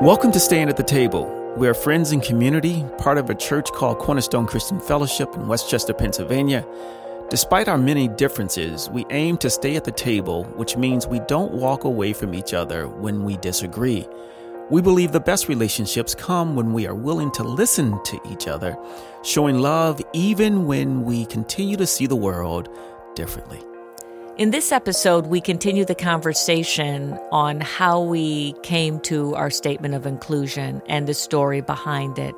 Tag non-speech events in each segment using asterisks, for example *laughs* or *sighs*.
Welcome to Staying at the Table. We are friends and community, part of a church called Cornerstone Christian Fellowship in West Chester, Pennsylvania. Despite our many differences, we aim to stay at the table, which means we don't walk away from each other when we disagree. We believe the best relationships come when we are willing to listen to each other, showing love even when we continue to see the world differently. In this episode, we continue the conversation on how we came to our statement of inclusion and the story behind it.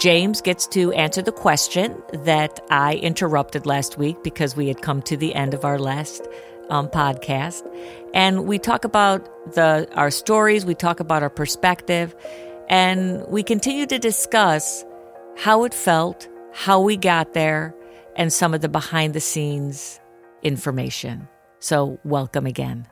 James gets to answer the question that I interrupted last week because we had come to the end of our last um, podcast. And we talk about the our stories, we talk about our perspective, and we continue to discuss how it felt, how we got there, and some of the behind the scenes information. So, welcome again.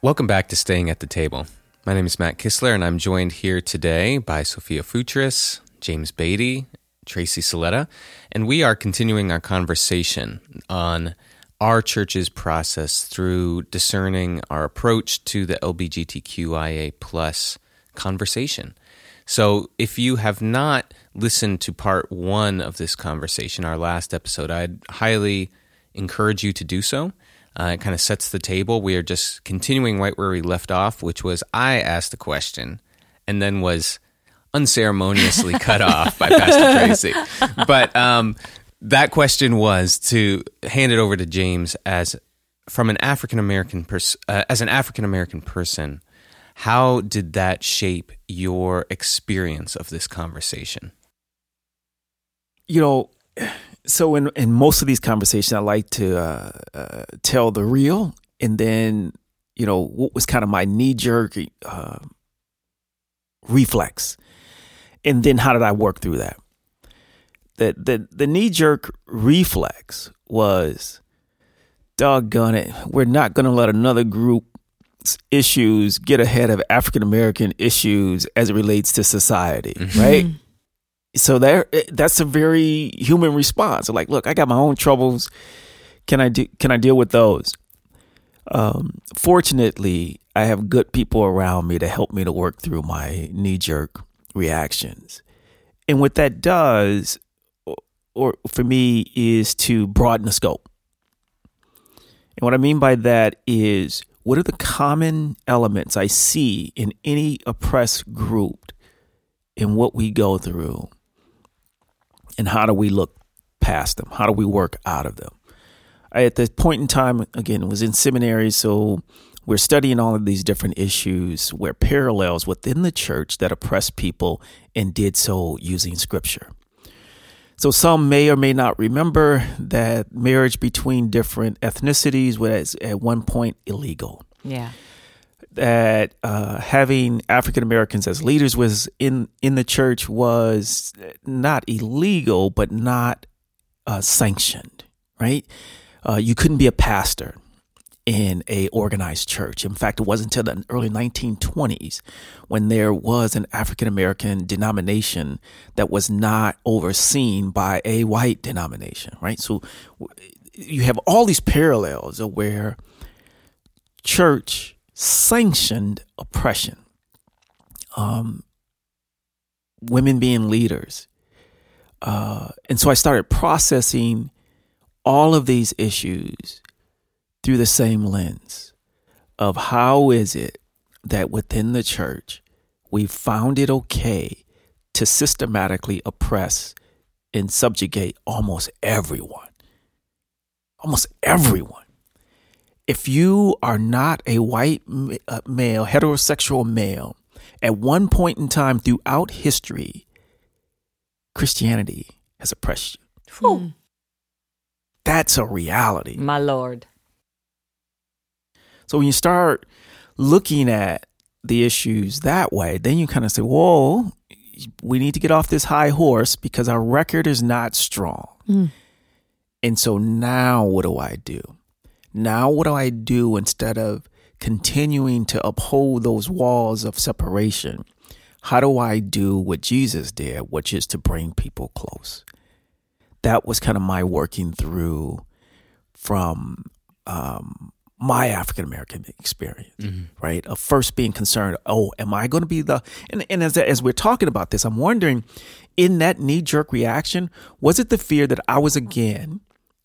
Welcome back to Staying at the Table. My name is Matt Kistler, and I'm joined here today by Sophia Futris, James Beatty, Tracy Saletta, and we are continuing our conversation on our church's process through discerning our approach to the LBGTQIA plus conversation. So, if you have not listened to part one of this conversation, our last episode, I'd highly encourage you to do so. Uh, it kind of sets the table. We are just continuing right where we left off, which was I asked a question and then was unceremoniously *laughs* cut off by Pastor Tracy. But um, that question was to hand it over to James as from an African American pers- uh, as an African American person. How did that shape your experience of this conversation? You know, so in in most of these conversations, I like to uh, uh, tell the real, and then you know what was kind of my knee jerk uh, reflex, and then how did I work through that? The the the knee jerk reflex was, doggone it, we're not going to let another group's issues get ahead of African American issues as it relates to society, mm-hmm. right? So there that's a very human response. Like look i got my own troubles. Can i do can i deal with those? Um, fortunately i have good people around me to help me to work through my knee-jerk reactions. And what that does or for me is to broaden the scope. And what i mean by that is what are the common elements i see in any oppressed group in what we go through and how do we look past them? How do we work out of them? At this point in time, again, was in seminary, so we're studying all of these different issues where parallels within the church that oppress people and did so using scripture. So some may or may not remember that marriage between different ethnicities was at one point illegal. Yeah that uh, having African Americans as leaders was in in the church was not illegal, but not uh, sanctioned. Right? Uh, you couldn't be a pastor in a organized church. In fact, it wasn't until the early 1920s when there was an African American denomination that was not overseen by a white denomination. Right? So you have all these parallels of where church sanctioned oppression. Um, women being leaders. Uh, and so I started processing all of these issues through the same lens of how is it that within the church we found it okay to systematically oppress and subjugate almost everyone. Almost everyone if you are not a white uh, male, heterosexual male, at one point in time throughout history, Christianity has oppressed you. Hmm. That's a reality. My Lord. So when you start looking at the issues that way, then you kind of say, whoa, we need to get off this high horse because our record is not strong. Mm. And so now what do I do? Now, what do I do instead of continuing to uphold those walls of separation? How do I do what Jesus did, which is to bring people close? That was kind of my working through from um, my African American experience, mm-hmm. right? Of first being concerned, oh, am I going to be the and, and as as we're talking about this, I'm wondering, in that knee jerk reaction, was it the fear that I was again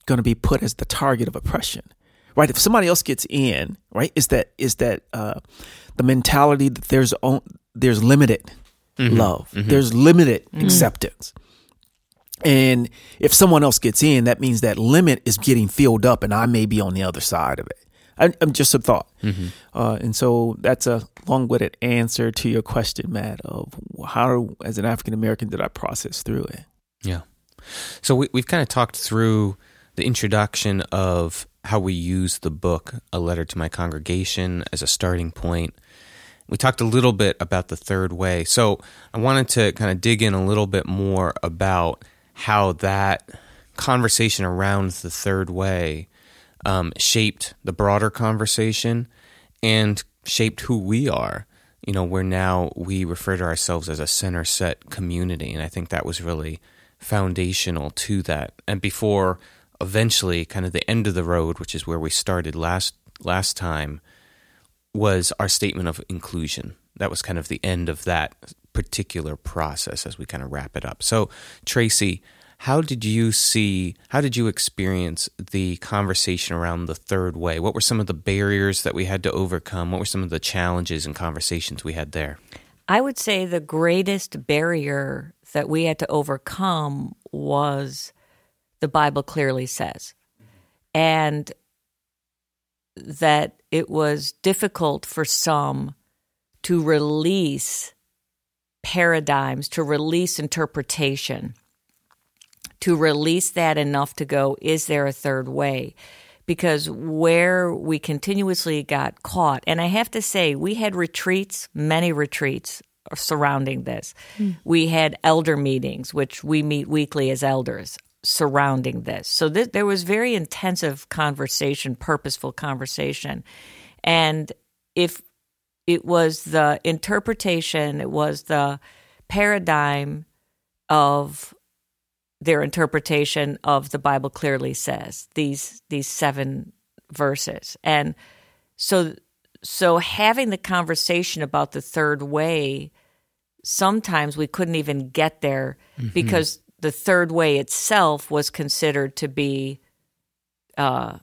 going to be put as the target of oppression, right? If somebody else gets in, right, is that is that uh, the mentality that there's on, there's limited mm-hmm. love, mm-hmm. there's limited mm-hmm. acceptance. And if someone else gets in, that means that limit is getting filled up, and I may be on the other side of it. I, am just a thought. Mm-hmm. Uh, and so that's a long winded answer to your question, Matt, of how, as an African American, did I process through it? Yeah. So we, we've kind of talked through the introduction of how we use the book, A Letter to My Congregation, as a starting point. We talked a little bit about the third way. So I wanted to kind of dig in a little bit more about how that conversation around the third way um, shaped the broader conversation and shaped who we are. You know, where now we refer to ourselves as a center set community. And I think that was really foundational to that. And before eventually kind of the end of the road, which is where we started last last time, was our statement of inclusion. That was kind of the end of that particular process as we kind of wrap it up. So, Tracy, how did you see, how did you experience the conversation around the third way? What were some of the barriers that we had to overcome? What were some of the challenges and conversations we had there? I would say the greatest barrier that we had to overcome was the Bible clearly says. And that it was difficult for some to release paradigms, to release interpretation to release that enough to go, is there a third way? Because where we continuously got caught, and I have to say, we had retreats, many retreats surrounding this. Mm. We had elder meetings, which we meet weekly as elders surrounding this. So th- there was very intensive conversation, purposeful conversation. And if it was the interpretation, it was the paradigm of their interpretation of the Bible clearly says these these seven verses. And so so having the conversation about the third way sometimes we couldn't even get there mm-hmm. because the third way itself was considered to be uh,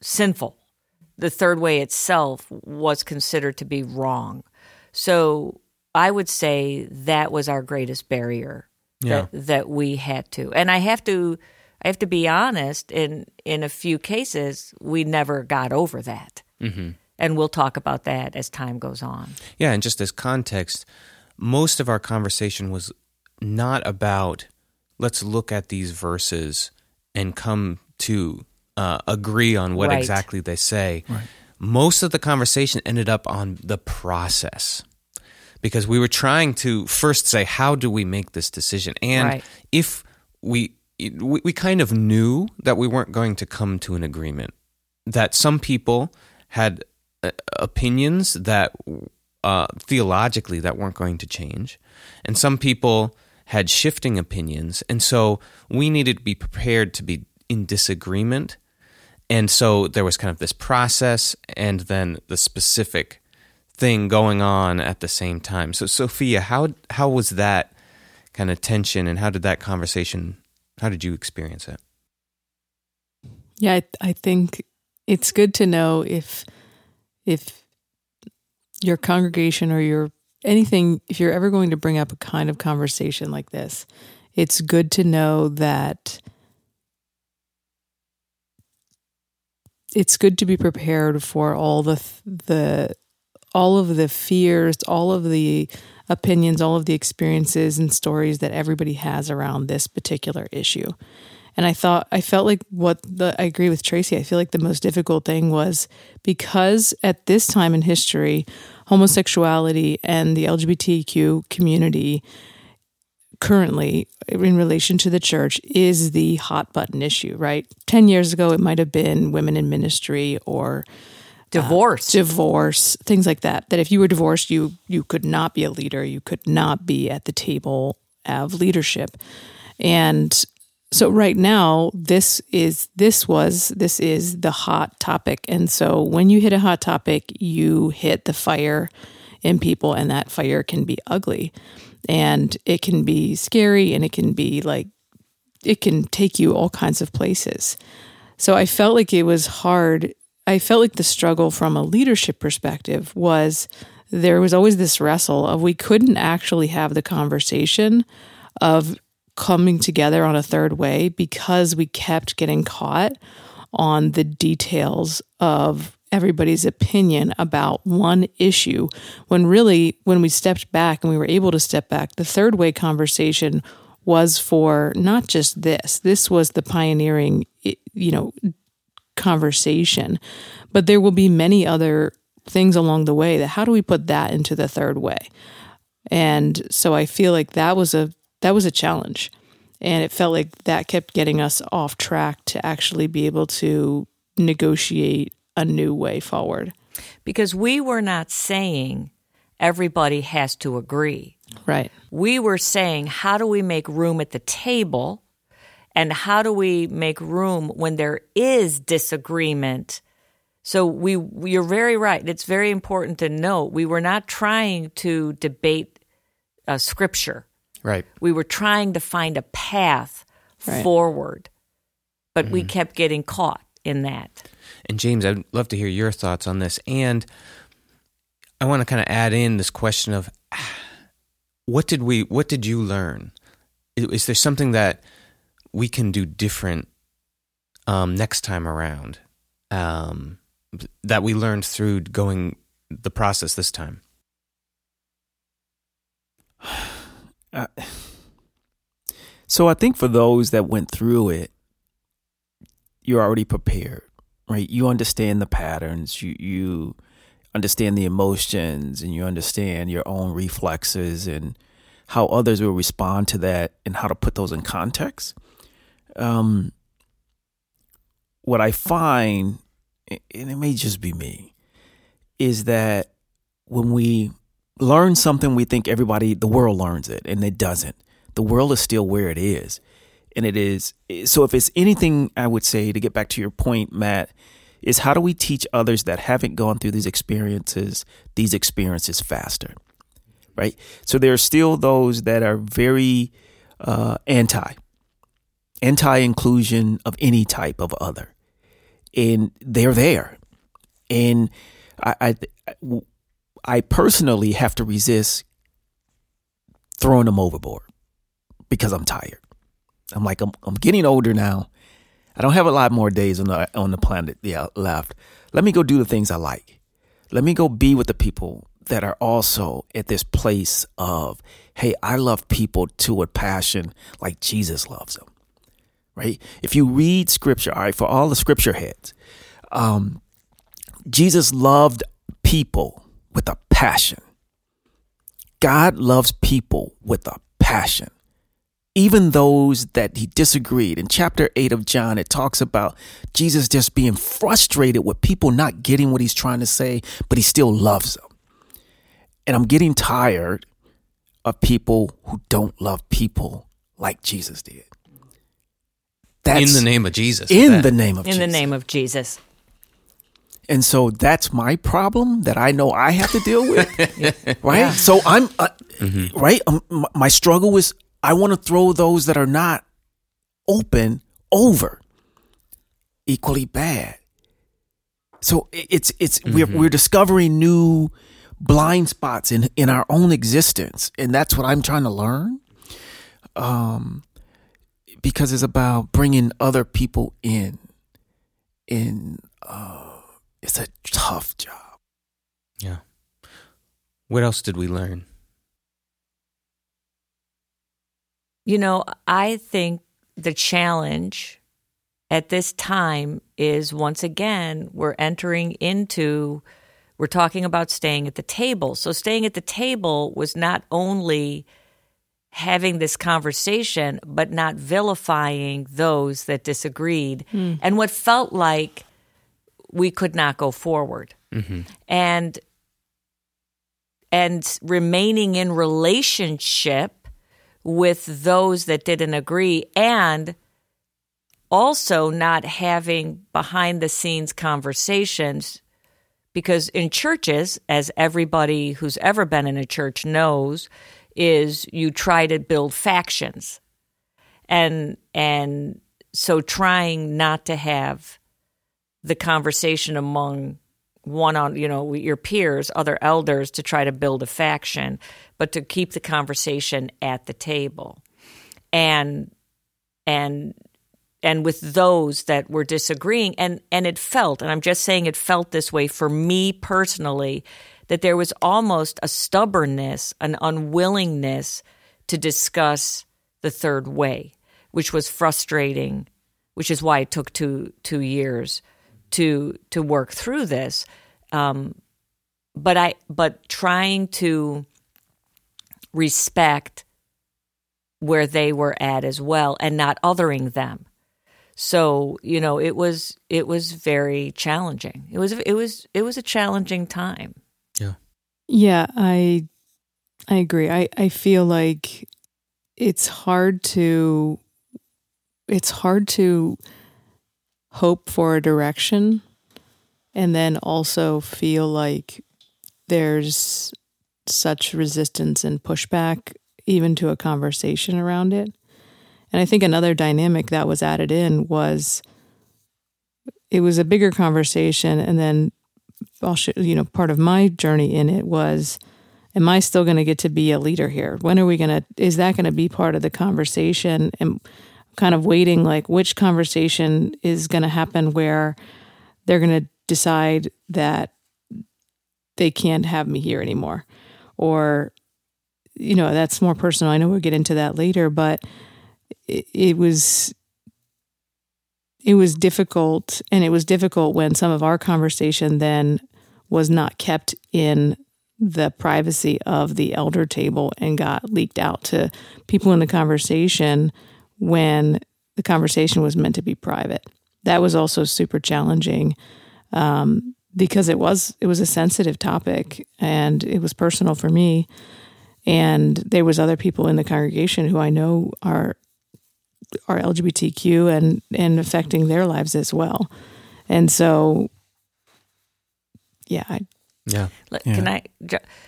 sinful. The third way itself was considered to be wrong. So I would say that was our greatest barrier yeah. that, that we had to. And I have to I have to be honest, in in a few cases we never got over that. Mm-hmm. And we'll talk about that as time goes on. Yeah, and just as context, most of our conversation was not about let's look at these verses and come to uh, agree on what right. exactly they say. Right. Most of the conversation ended up on the process because we were trying to first say how do we make this decision and right. if we, we we kind of knew that we weren't going to come to an agreement that some people had uh, opinions that uh, theologically that weren't going to change and some people had shifting opinions and so we needed to be prepared to be in disagreement and so there was kind of this process and then the specific thing going on at the same time. So Sophia, how how was that kind of tension and how did that conversation how did you experience it? Yeah, I, I think it's good to know if if your congregation or your anything if you're ever going to bring up a kind of conversation like this, it's good to know that it's good to be prepared for all the the all of the fears, all of the opinions, all of the experiences and stories that everybody has around this particular issue. And I thought, I felt like what the, I agree with Tracy. I feel like the most difficult thing was because at this time in history, homosexuality and the LGBTQ community currently in relation to the church is the hot button issue, right? 10 years ago, it might have been women in ministry or divorce. uh, divorce things like that that if you were divorced you you could not be a leader. You could not be at the table of leadership. And so right now this is this was this is the hot topic. And so when you hit a hot topic you hit the fire in people and that fire can be ugly. And it can be scary and it can be like it can take you all kinds of places. So i felt like it was hard. I felt like the struggle from a leadership perspective was there was always this wrestle of we couldn't actually have the conversation of coming together on a third way because we kept getting caught on the details of everybody's opinion about one issue. When really when we stepped back and we were able to step back the third way conversation was for not just this this was the pioneering you know conversation. But there will be many other things along the way that how do we put that into the third way? And so i feel like that was a that was a challenge. And it felt like that kept getting us off track to actually be able to negotiate a new way forward. Because we were not saying everybody has to agree. Right. We were saying, how do we make room at the table? And how do we make room when there is disagreement? So we, you're very right. It's very important to note we were not trying to debate uh, scripture. Right. We were trying to find a path right. forward, but mm-hmm. we kept getting caught in that. And James, I'd love to hear your thoughts on this. And I want to kind of add in this question of *sighs* what did we what did you learn? Is there something that we can do different um, next time around um, that we learned through going the process this time? *sighs* *sighs* So I think for those that went through it, you're already prepared, right? You understand the patterns. You you understand the emotions, and you understand your own reflexes and how others will respond to that, and how to put those in context. Um, what I find, and it may just be me, is that when we learn something we think everybody the world learns it and it doesn't. The world is still where it is. And it is so if it's anything i would say to get back to your point matt is how do we teach others that haven't gone through these experiences these experiences faster right? So there are still those that are very uh, anti anti inclusion of any type of other. And they're there. And I, I I personally have to resist throwing them overboard because I'm tired. I'm like I'm, I'm getting older now. I don't have a lot more days on the on the planet left. Let me go do the things I like. Let me go be with the people that are also at this place of, hey, I love people to a passion like Jesus loves them. Right? If you read scripture, all right, for all the scripture heads, um, Jesus loved people with a passion. God loves people with a passion. Even those that he disagreed. In chapter 8 of John, it talks about Jesus just being frustrated with people not getting what he's trying to say, but he still loves them. And I'm getting tired of people who don't love people like Jesus did. That's in the name of Jesus. In the name of in Jesus. the name of Jesus. And so that's my problem that I know I have to deal with. *laughs* right. Yeah. So I'm, uh, mm-hmm. right. Um, my struggle is I want to throw those that are not open over equally bad. So it's, it's, mm-hmm. we're, we're discovering new blind spots in, in our own existence. And that's what I'm trying to learn. Um, because it's about bringing other people in, in, uh, it's a tough job. Yeah. What else did we learn? You know, I think the challenge at this time is once again, we're entering into, we're talking about staying at the table. So, staying at the table was not only having this conversation, but not vilifying those that disagreed. Mm. And what felt like we could not go forward. Mm-hmm. And and remaining in relationship with those that didn't agree and also not having behind the scenes conversations because in churches as everybody who's ever been in a church knows is you try to build factions and and so trying not to have the conversation among one on you know your peers other elders to try to build a faction but to keep the conversation at the table. And and and with those that were disagreeing and and it felt and i'm just saying it felt this way for me personally that there was almost a stubbornness an unwillingness to discuss the third way which was frustrating which is why it took two two years to to work through this um, but i but trying to respect where they were at as well and not othering them so you know it was it was very challenging it was it was it was a challenging time Yeah. Yeah, I I agree. I I feel like it's hard to it's hard to hope for a direction and then also feel like there's such resistance and pushback even to a conversation around it. And I think another dynamic that was added in was it was a bigger conversation and then I'll you know part of my journey in it was am I still going to get to be a leader here? When are we going to is that going to be part of the conversation and kind of waiting like which conversation is going to happen where they're going to decide that they can't have me here anymore or you know that's more personal. I know we'll get into that later, but it, it was it was difficult and it was difficult when some of our conversation then was not kept in the privacy of the elder table and got leaked out to people in the conversation when the conversation was meant to be private that was also super challenging um, because it was it was a sensitive topic and it was personal for me and there was other people in the congregation who I know are are LGBTQ and and affecting their lives as well. And so yeah, I, Yeah. Let- Yeah. Can I?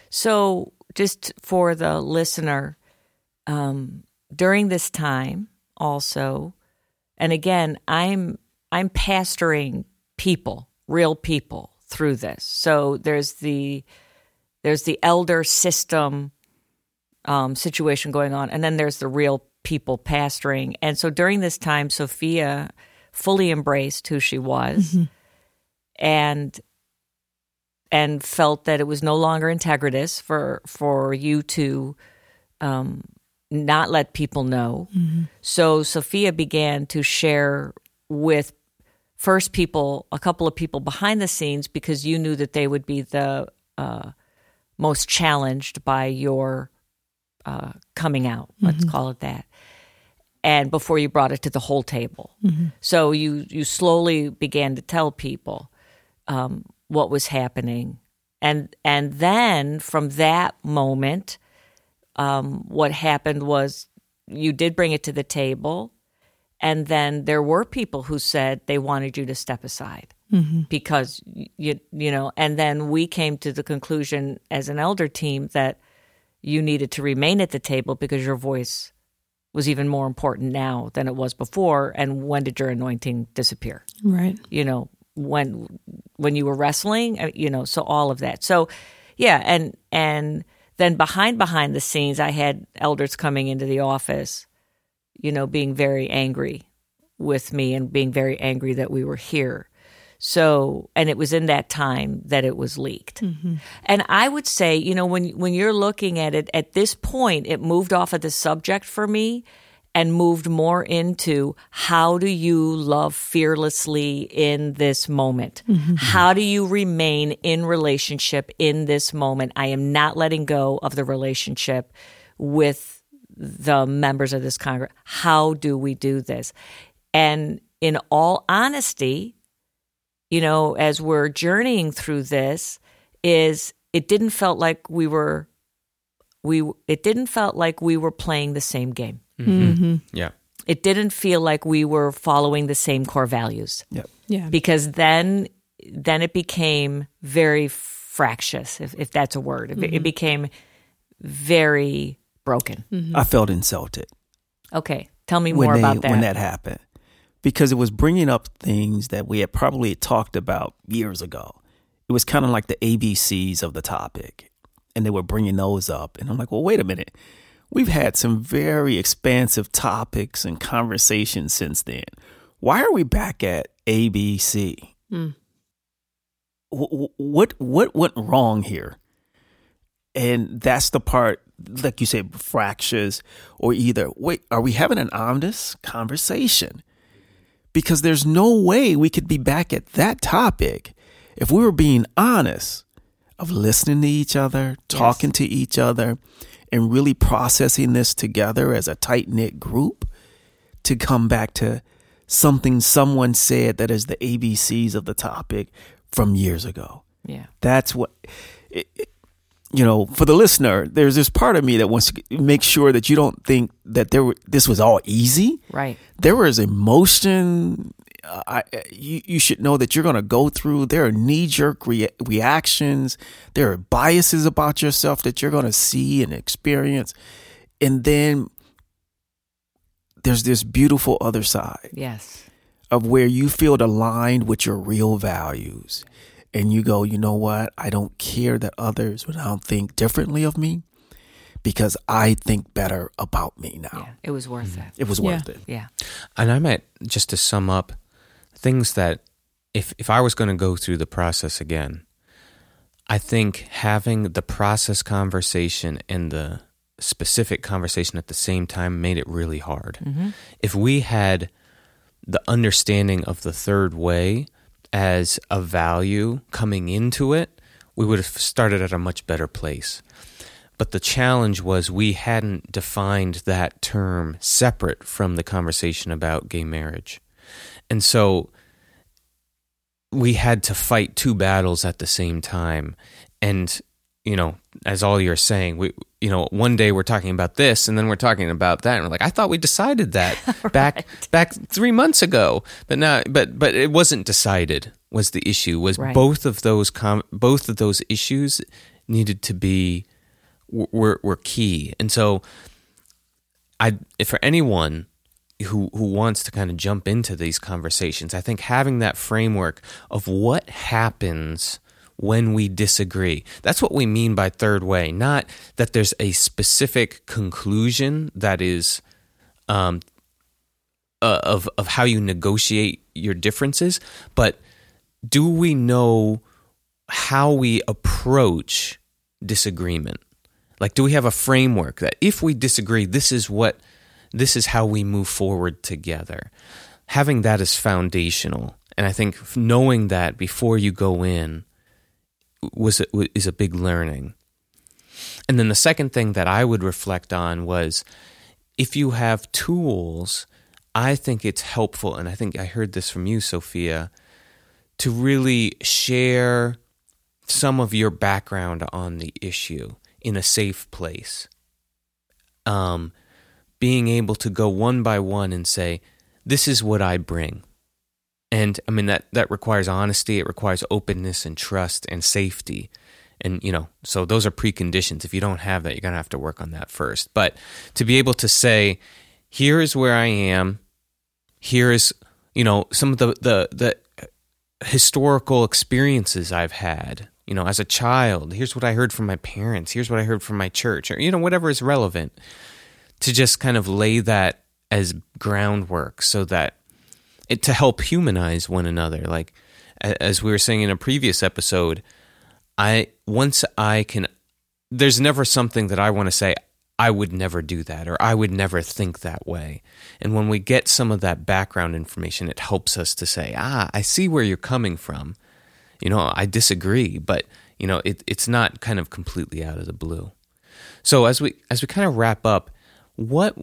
So, just for the listener, um, during this time, also, and again, I'm I'm pastoring people, real people, through this. So there's the there's the elder system um, situation going on, and then there's the real people pastoring. And so during this time, Sophia fully embraced who she was, and and felt that it was no longer integritous for for you to um, not let people know. So Sophia began to share with first people, a couple of people behind the scenes, because you knew that they would be the uh, most challenged by your uh, coming out. Let's call it that. And before you brought it to the whole table, so you you slowly began to tell people um, what was happening, and and then from that moment, um, what happened was you did bring it to the table, and then there were people who said they wanted you to step aside because you you know, and then we came to the conclusion as an elder team that you needed to remain at the table because your voice was even more important now than it was before. And when did your anointing disappear? right. you know when when you were wrestling uh, you know so all of that so yeah and and then behind behind the scenes i had elders coming into the office you know being very angry with me and being very angry that we were here. So and it was in that time that it was leaked. Mm-hmm. And i would say you know when when you're looking at it at this point it moved off of the subject for me and moved more into how do you love fearlessly in this moment? Mm-hmm. How do you remain in relationship in this moment? I am not letting go of the relationship with the members of this Congress. How do we do this? And in all honesty, you know, as we're journeying through this, is it didn't felt like we were we it didn't felt like we were playing the same game. Mm-hmm. Mm-hmm. Yeah. it didn't feel like we were following the same core values. Yep. Yeah. because then then it became very fractious if, if that's a word. It, it mm-hmm. became very broken. I felt insulted. Okay. Tell me when more they, about that when that. happened. Because it was bringing up things that we had probably talked about years ago. It was kind of like the ABCs of the topic, and they were bringing those up, and I'm like, well, wait a minute. We've had some very expansive topics and conversations since then. Why are we back at ABC? Mm. Wh- wh- What what went wrong here? And that's the part, like you said, fractures, or either wait, are we having an honest conversation? Because there's no way we could be back at that topic if we were being honest of listening to each other, talking to each other, and really processing this together as a tight knit group to come back to something someone said that is the ABCs of the topic from years ago. yeah That's what, it, it- you know, for the listener, there's this part of me that wants to make sure that you don't think that there were, this was all easy. right There was emotion. Uh, I, you, you should know that you're going to go through. There are knee jerk rea- reactions. There are biases about yourself that you're going to see and experience. And then there's this beautiful other side yes of where you feel aligned with your real values and you go, you know what? I don't care that others would don't think differently of me because I think better about me now. yeah it was worth it It was Yeah. worth it. yeah And I might just to sum up things that if if I was going to go through the process again, I think having the process conversation and the specific conversation at the same time made it really hard. Mm-hmm. If we had the understanding of the third way as a value coming into it, we would have started at a much better place. But the challenge was we hadn't defined that term separate from the conversation about gay marriage. And so we had to fight two battles at the same time. And, you know, as all you're saying, we, you know, one day we're talking about this and then we're talking about that. And we're like, I thought we decided that *laughs* back, back three months ago. But now, but, but it wasn't decided was the issue was Right. both of those, com- both of those issues needed to be, were, were key. And so I, for anyone who who wants to kind of jump into these conversations, I think having that framework of what happens when we disagree. That's what we mean by third way, not that there's a specific conclusion that is um, uh, of of how you negotiate your differences, but do we know how we approach disagreement? Like, do we have a framework that if we disagree, this is what, this is how we move forward together? Having that is foundational. And I think knowing that before you go in was is a big learning. And then the second thing that I would reflect on was if you have tools, I think it's helpful, and I think I heard this from you, Sophia, to really share some of your background on the issue in a safe place. Um, being able to go one by one and say, "This is what I bring," and I mean that that requires honesty. It requires openness and trust and safety, and you know, so those are preconditions. If you don't have that, you're gonna have to work on that first. But to be able to say, "Here is where I am," here is you know some of the the the historical experiences I've had, you know, as a child. Here's what I heard from my parents. Here's what I heard from my church, or, you know, whatever is relevant to just kind of lay that as groundwork so that it to help humanize one another. Like, as we were saying in a previous episode, I, once I can, there's never something that I want to say, I would never do that, or I would never think that way. And when we get some of that background information, it helps us to say, ah, I see where you're coming from. You know, I disagree, but you know, it, it's not kind of completely out of the blue. So as we as we kind of wrap up, what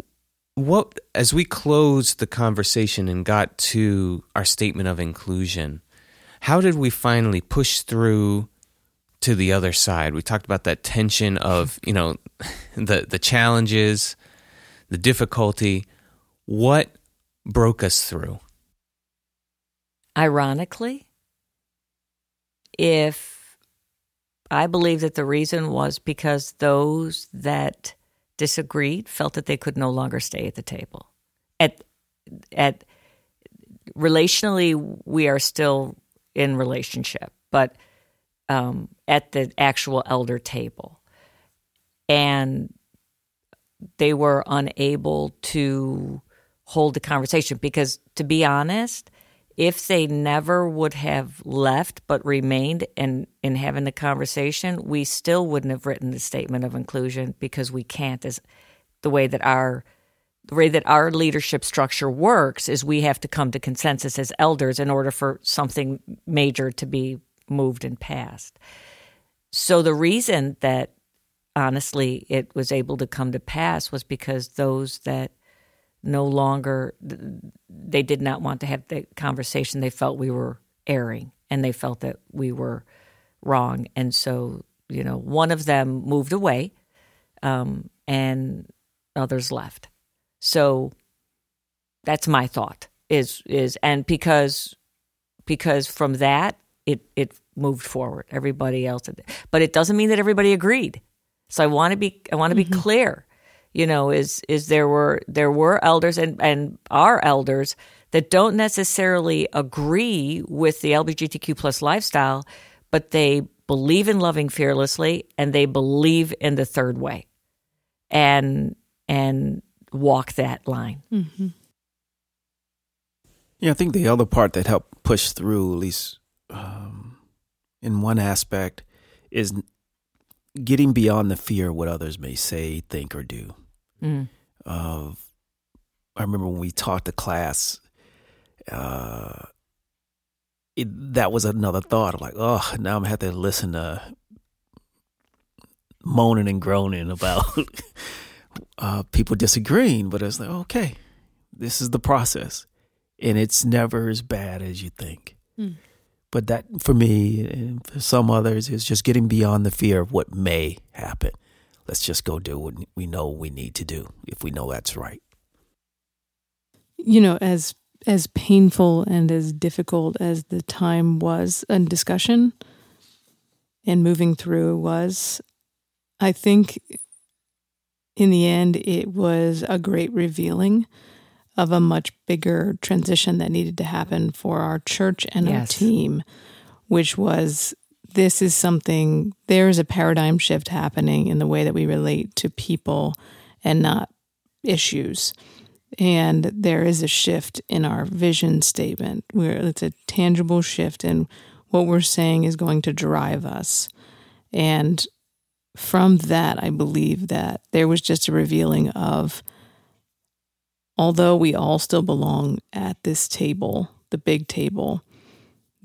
what as we closed the conversation and got to our statement of inclusion, how did we finally push through to the other side? We talked about that tension of, you know, *laughs* the the challenges, the difficulty. What broke us through? Ironically, if I believe that the reason was because those that disagreed felt that they could no longer stay at the table. At at relationally, we are still in relationship, but um, at the actual elder table, and they were unable to hold the conversation because, to be honest, if they never would have left but remained and in, in having the conversation, we still wouldn't have written the statement of inclusion because we can't as the way that our the way that our leadership structure works is we have to come to consensus as elders in order for something major to be moved and passed. So the reason that honestly it was able to come to pass was because those that no longer they did not want to have the conversation. They felt we were erring and they felt that we were wrong. And so you know one of them moved away um, and others left. So that's my thought is is and because because from that it it moved forward. Everybody else but it doesn't mean that everybody agreed. So i want to be i want to be mm-hmm. clear you know, is is there were there were elders and and are elders that don't necessarily agree with the LGBTQ plus lifestyle, but they believe in loving fearlessly and they believe in the third way, and and walk that line. Mm-hmm. Yeah, I think the other part that helped push through, at least um, in one aspect, is getting beyond the fear of what others may say, think, or do. Mm. Uh, I remember when we taught the class, uh, it, that was another thought of like, oh, now I'm gonna have to listen to moaning and groaning about *laughs* uh, people disagreeing. But it's like, okay, this is the process, and it's never as bad as you think. Mm. But that, for me and for some others, is just getting beyond the fear of what may happen let's just go do what we know we need to do if we know that's right. You know, as as painful and as difficult as the time was and discussion and moving through was, I think in the end it was a great revealing of a much bigger transition that needed to happen for our church and yes. our team, which was this is something, there's a paradigm shift happening in the way that we relate to people and not issues. And there is a shift in our vision statement where it's a tangible shift in what we're saying is going to drive us. And from that, I believe that there was just a revealing of, although we all still belong at this table, the big table,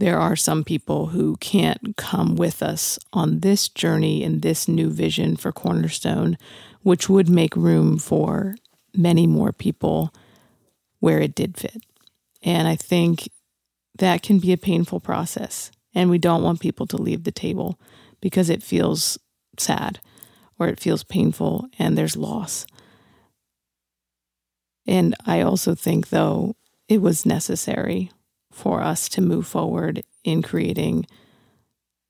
there are some people who can't come with us on this journey and this new vision for Cornerstone, which would make room for many more people where it did fit. And I think that can be a painful process. And we don't want people to leave the table because it feels sad or it feels painful and there's loss. And I also think, though, it was necessary for us to move forward in creating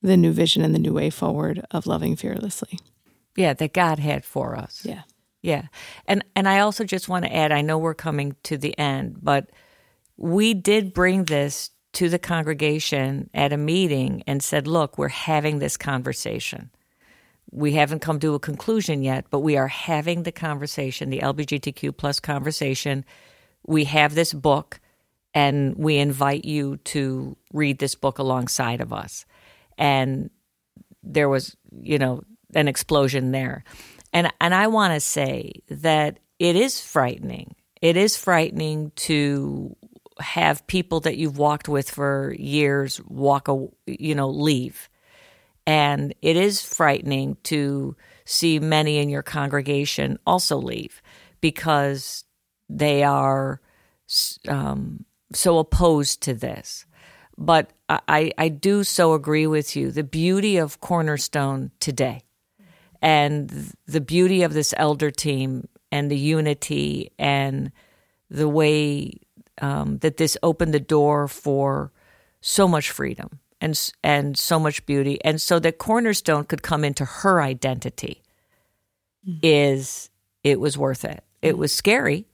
the new vision and the new way forward of loving fearlessly. Yeah, that God had for us. Yeah. Yeah. And and I also just want to add, I know we're coming to the end, but we did bring this to the congregation at a meeting and said, look, we're having this conversation. We haven't come to a conclusion yet, but we are having the conversation, the LGBTQ plus conversation. We have this book and we invite you to read this book alongside of us. And there was, you know, an explosion there. And and I want to say that it is frightening. It is frightening to have people that you've walked with for years walk a, you know, leave. And it is frightening to see many in your congregation also leave because they are um, so opposed to this. But I, I do so agree with you. The beauty of Cornerstone today and the beauty of this elder team and the unity and the way um, that this opened the door for so much freedom and and so much beauty, and so that Cornerstone could come into her identity. Mm-hmm. Is it was worth it? It was scary.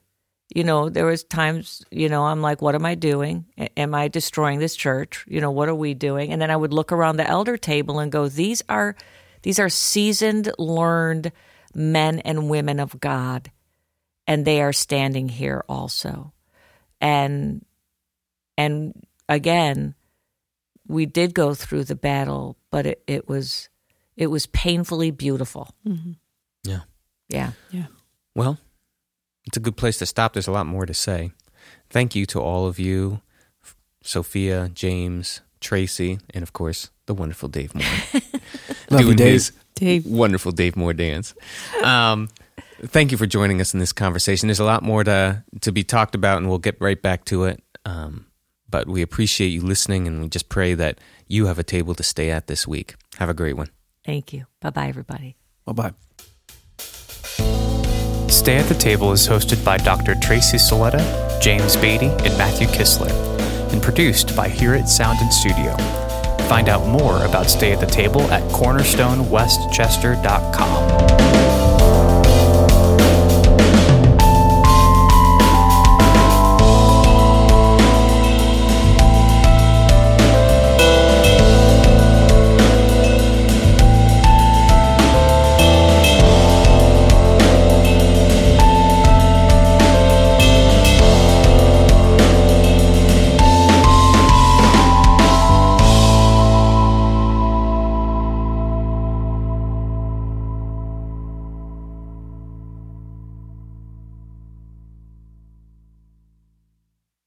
You know, there was times, you know, I'm like, what am I doing? Am I destroying this church? You know, what are we doing? And then I would look around the elder table and go, these are these are seasoned, learned men and women of God, and they are standing here also. And and again, we did go through the battle, but it, it was it was painfully beautiful. Mm-hmm. Yeah. Yeah. Yeah. Well, it's a good place to stop. There's a lot more to say. Thank you to all of you, Sophia, James, Tracy, and of course, the wonderful Dave Moore. *laughs* Love you, Dave. Dave. Wonderful Dave Moore dance. Um, thank you for joining us in this conversation. There's a lot more to, to be talked about, and we'll get right back to it. Um, but we appreciate you listening, and we just pray that you have a table to stay at this week. Have a great one. Thank you. Bye bye, everybody. Bye bye. Stay at the Table is hosted by Dr. Tracy Soletta, James Beatty, and Matthew Kistler, and produced by Hear It Sound and Studio. Find out more about Stay at the Table at cornerstonewestchester.com.